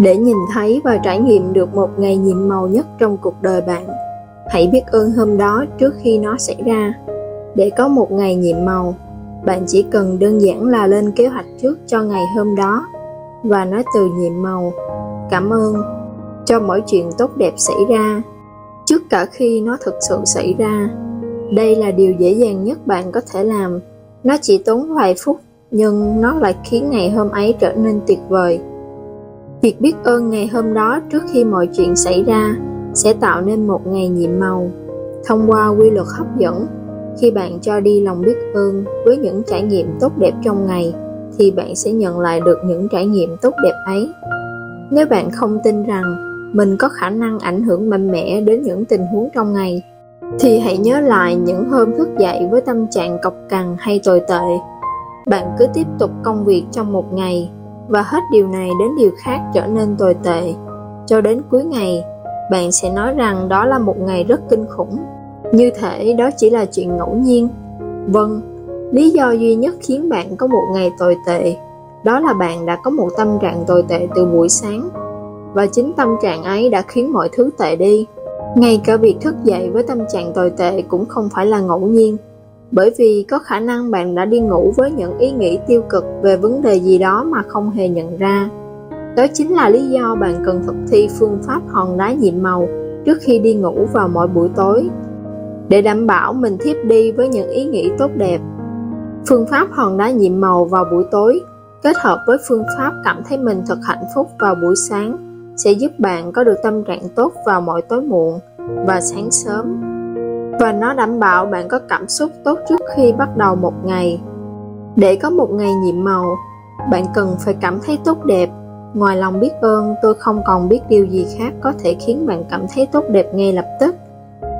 để nhìn thấy và trải nghiệm được một ngày nhiệm màu nhất trong cuộc đời bạn, hãy biết ơn hôm đó trước khi nó xảy ra. Để có một ngày nhiệm màu, bạn chỉ cần đơn giản là lên kế hoạch trước cho ngày hôm đó và nói từ nhiệm màu, cảm ơn cho mỗi chuyện tốt đẹp xảy ra, trước cả khi nó thực sự xảy ra. Đây là điều dễ dàng nhất bạn có thể làm. Nó chỉ tốn vài phút, nhưng nó lại khiến ngày hôm ấy trở nên tuyệt vời việc biết ơn ngày hôm đó trước khi mọi chuyện xảy ra sẽ tạo nên một ngày nhiệm màu. Thông qua quy luật hấp dẫn, khi bạn cho đi lòng biết ơn với những trải nghiệm tốt đẹp trong ngày, thì bạn sẽ nhận lại được những trải nghiệm tốt đẹp ấy. Nếu bạn không tin rằng mình có khả năng ảnh hưởng mạnh mẽ đến những tình huống trong ngày, thì hãy nhớ lại những hôm thức dậy với tâm trạng cọc cằn hay tồi tệ. Bạn cứ tiếp tục công việc trong một ngày và hết điều này đến điều khác trở nên tồi tệ. Cho đến cuối ngày, bạn sẽ nói rằng đó là một ngày rất kinh khủng. Như thể đó chỉ là chuyện ngẫu nhiên. Vâng lý do duy nhất khiến bạn có một ngày tồi tệ, đó là bạn đã có một tâm trạng tồi tệ từ buổi sáng. Và chính tâm trạng ấy đã khiến mọi thứ tệ đi. Ngay cả việc thức dậy với tâm trạng tồi tệ cũng không phải là ngẫu nhiên bởi vì có khả năng bạn đã đi ngủ với những ý nghĩ tiêu cực về vấn đề gì đó mà không hề nhận ra. Đó chính là lý do bạn cần thực thi phương pháp hòn đá nhiệm màu trước khi đi ngủ vào mỗi buổi tối, để đảm bảo mình thiếp đi với những ý nghĩ tốt đẹp. Phương pháp hòn đá nhiệm màu vào buổi tối kết hợp với phương pháp cảm thấy mình thật hạnh phúc vào buổi sáng sẽ giúp bạn có được tâm trạng tốt vào mỗi tối muộn và sáng sớm và nó đảm bảo bạn có cảm xúc tốt trước khi bắt đầu một ngày. Để có một ngày nhiệm màu, bạn cần phải cảm thấy tốt đẹp. Ngoài lòng biết ơn, tôi không còn biết điều gì khác có thể khiến bạn cảm thấy tốt đẹp ngay lập tức.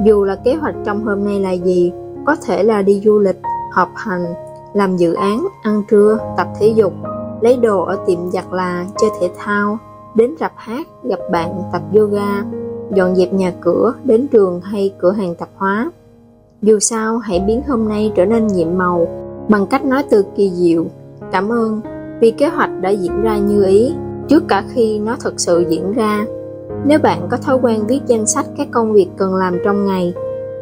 Dù là kế hoạch trong hôm nay là gì, có thể là đi du lịch, họp hành, làm dự án, ăn trưa, tập thể dục, lấy đồ ở tiệm giặt là chơi thể thao, đến rạp hát, gặp bạn, tập yoga dọn dẹp nhà cửa, đến trường hay cửa hàng tạp hóa. Dù sao, hãy biến hôm nay trở nên nhiệm màu bằng cách nói từ kỳ diệu, cảm ơn, vì kế hoạch đã diễn ra như ý, trước cả khi nó thực sự diễn ra. Nếu bạn có thói quen viết danh sách các công việc cần làm trong ngày,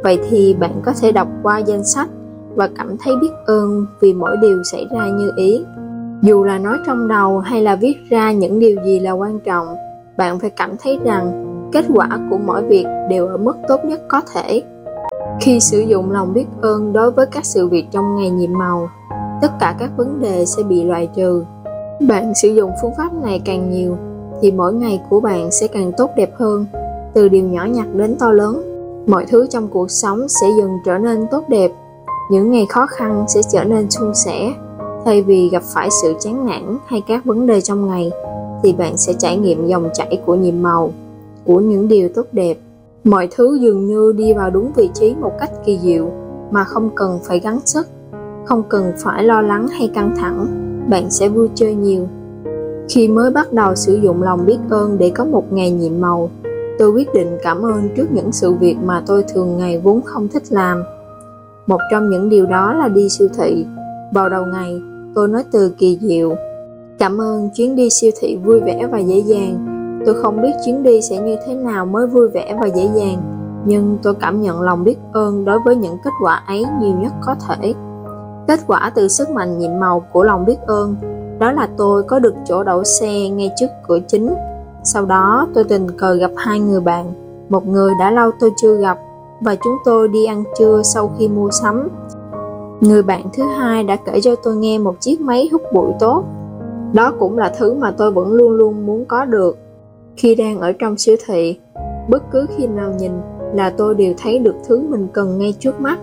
vậy thì bạn có thể đọc qua danh sách và cảm thấy biết ơn vì mỗi điều xảy ra như ý. Dù là nói trong đầu hay là viết ra những điều gì là quan trọng, bạn phải cảm thấy rằng kết quả của mỗi việc đều ở mức tốt nhất có thể. Khi sử dụng lòng biết ơn đối với các sự việc trong ngày nhiệm màu, tất cả các vấn đề sẽ bị loại trừ. Bạn sử dụng phương pháp này càng nhiều, thì mỗi ngày của bạn sẽ càng tốt đẹp hơn. Từ điều nhỏ nhặt đến to lớn, mọi thứ trong cuộc sống sẽ dần trở nên tốt đẹp. Những ngày khó khăn sẽ trở nên suôn sẻ. Thay vì gặp phải sự chán nản hay các vấn đề trong ngày, thì bạn sẽ trải nghiệm dòng chảy của nhiệm màu của những điều tốt đẹp. Mọi thứ dường như đi vào đúng vị trí một cách kỳ diệu, mà không cần phải gắng sức, không cần phải lo lắng hay căng thẳng. Bạn sẽ vui chơi nhiều. Khi mới bắt đầu sử dụng lòng biết ơn để có một ngày nhiệm màu, tôi quyết định cảm ơn trước những sự việc mà tôi thường ngày vốn không thích làm. Một trong những điều đó là đi siêu thị. Vào đầu ngày, tôi nói từ kỳ diệu, cảm ơn chuyến đi siêu thị vui vẻ và dễ dàng tôi không biết chuyến đi sẽ như thế nào mới vui vẻ và dễ dàng, nhưng tôi cảm nhận lòng biết ơn đối với những kết quả ấy nhiều nhất có thể. Kết quả từ sức mạnh nhiệm màu của lòng biết ơn, đó là tôi có được chỗ đậu xe ngay trước cửa chính. Sau đó, tôi tình cờ gặp hai người bạn, một người đã lâu tôi chưa gặp, và chúng tôi đi ăn trưa sau khi mua sắm. Người bạn thứ hai đã kể cho tôi nghe một chiếc máy hút bụi tốt. Đó cũng là thứ mà tôi vẫn luôn luôn muốn có được khi đang ở trong siêu thị, bất cứ khi nào nhìn là tôi đều thấy được thứ mình cần ngay trước mắt.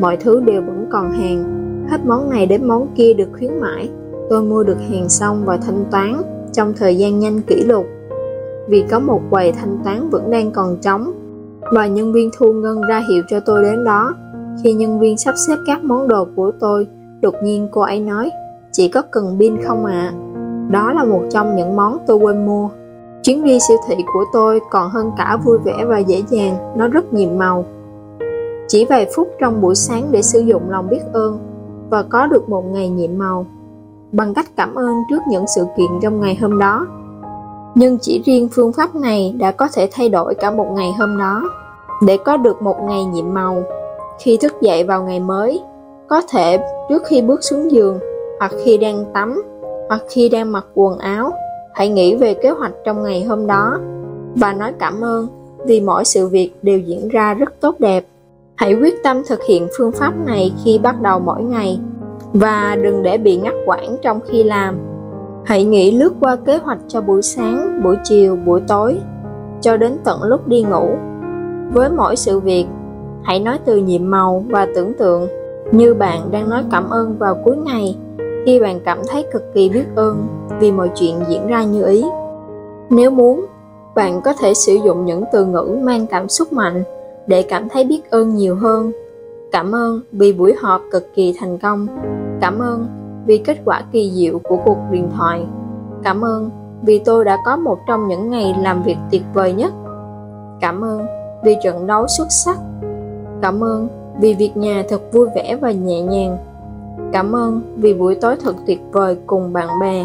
Mọi thứ đều vẫn còn hàng, hết món này đến món kia được khuyến mãi. Tôi mua được hàng xong và thanh toán trong thời gian nhanh kỷ lục. Vì có một quầy thanh toán vẫn đang còn trống, và nhân viên thu ngân ra hiệu cho tôi đến đó. Khi nhân viên sắp xếp các món đồ của tôi, đột nhiên cô ấy nói chỉ có cần pin không ạ? À? đó là một trong những món tôi quên mua chuyến đi siêu thị của tôi còn hơn cả vui vẻ và dễ dàng nó rất nhiệm màu chỉ vài phút trong buổi sáng để sử dụng lòng biết ơn và có được một ngày nhiệm màu bằng cách cảm ơn trước những sự kiện trong ngày hôm đó Nhưng chỉ riêng phương pháp này đã có thể thay đổi cả một ngày hôm đó. Để có được một ngày nhiệm màu, khi thức dậy vào ngày mới, có thể trước khi bước xuống giường, hoặc khi đang tắm, hoặc khi đang mặc quần áo, hãy nghĩ về kế hoạch trong ngày hôm đó và nói cảm ơn vì mỗi sự việc đều diễn ra rất tốt đẹp. Hãy quyết tâm thực hiện phương pháp này khi bắt đầu mỗi ngày và đừng để bị ngắt quãng trong khi làm. Hãy nghĩ lướt qua kế hoạch cho buổi sáng, buổi chiều, buổi tối cho đến tận lúc đi ngủ. Với mỗi sự việc, hãy nói từ nhiệm màu và tưởng tượng như bạn đang nói cảm ơn vào cuối ngày khi bạn cảm thấy cực kỳ biết ơn vì mọi chuyện diễn ra như ý. Nếu muốn, bạn có thể sử dụng những từ ngữ mang cảm xúc mạnh để cảm thấy biết ơn nhiều hơn. Cảm ơn vì buổi họp cực kỳ thành công. Cảm ơn vì kết quả kỳ diệu của cuộc điện thoại. Cảm ơn vì tôi đã có một trong những ngày làm việc tuyệt vời nhất. Cảm ơn vì trận đấu xuất sắc. Cảm ơn vì việc nhà thật vui vẻ và nhẹ nhàng. Cảm ơn vì buổi tối thật tuyệt vời cùng bạn bè.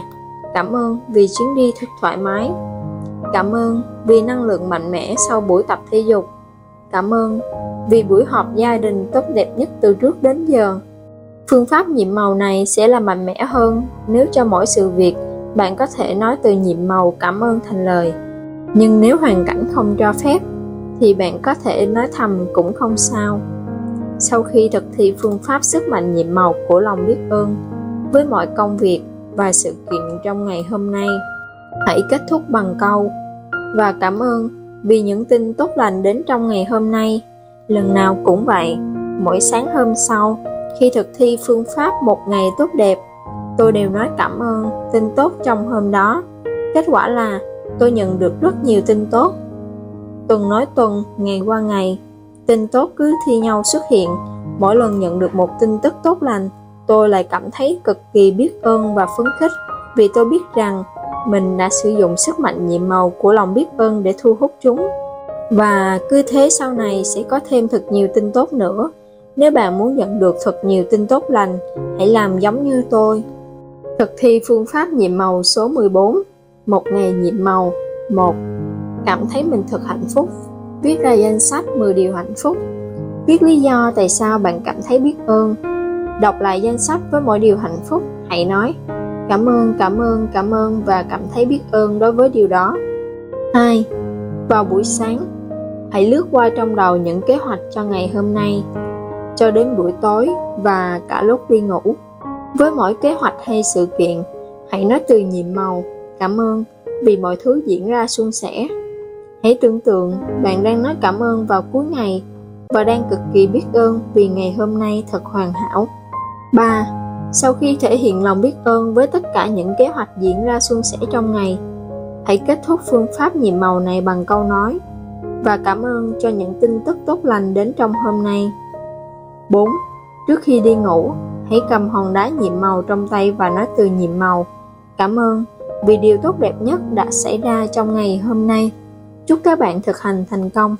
Cảm ơn vì chuyến đi thật thoải mái. Cảm ơn vì năng lượng mạnh mẽ sau buổi tập thể dục. Cảm ơn vì buổi họp gia đình tốt đẹp nhất từ trước đến giờ. Phương pháp nhiệm màu này sẽ là mạnh mẽ hơn nếu cho mỗi sự việc bạn có thể nói từ nhiệm màu cảm ơn thành lời. Nhưng nếu hoàn cảnh không cho phép thì bạn có thể nói thầm cũng không sao. Sau khi thực thi phương pháp sức mạnh nhiệm màu của lòng biết ơn với mọi công việc và sự kiện trong ngày hôm nay, hãy kết thúc bằng câu và cảm ơn vì những tin tốt lành đến trong ngày hôm nay. Lần nào cũng vậy, mỗi sáng hôm sau, khi thực thi phương pháp một ngày tốt đẹp, tôi đều nói cảm ơn tin tốt trong hôm đó. Kết quả là tôi nhận được rất nhiều tin tốt. Tuần nói tuần, ngày qua ngày, tin tốt cứ thi nhau xuất hiện. Mỗi lần nhận được một tin tức tốt lành, tôi lại cảm thấy cực kỳ biết ơn và phấn khích vì tôi biết rằng mình đã sử dụng sức mạnh nhiệm màu của lòng biết ơn để thu hút chúng. Và cứ thế sau này sẽ có thêm thật nhiều tin tốt nữa. Nếu bạn muốn nhận được thật nhiều tin tốt lành, hãy làm giống như tôi. Thực thi phương pháp nhiệm màu số 14 Một ngày nhiệm màu 1. Cảm thấy mình thật hạnh phúc Viết ra danh sách 10 điều hạnh phúc Viết lý do tại sao bạn cảm thấy biết ơn Đọc lại danh sách với mỗi điều hạnh phúc Hãy nói Cảm ơn, cảm ơn, cảm ơn và cảm thấy biết ơn đối với điều đó 2. Vào buổi sáng Hãy lướt qua trong đầu những kế hoạch cho ngày hôm nay cho đến buổi tối và cả lúc đi ngủ. Với mỗi kế hoạch hay sự kiện, hãy nói từ nhiệm màu, cảm ơn vì mọi thứ diễn ra suôn sẻ. Hãy tưởng tượng bạn đang nói cảm ơn vào cuối ngày và đang cực kỳ biết ơn vì ngày hôm nay thật hoàn hảo. 3. Sau khi thể hiện lòng biết ơn với tất cả những kế hoạch diễn ra suôn sẻ trong ngày, hãy kết thúc phương pháp nhiệm màu này bằng câu nói và cảm ơn cho những tin tức tốt lành đến trong hôm nay. 4. Trước khi đi ngủ, hãy cầm hòn đá nhiệm màu trong tay và nói từ nhiệm màu. Cảm ơn vì điều tốt đẹp nhất đã xảy ra trong ngày hôm nay. Chúc các bạn thực hành thành công.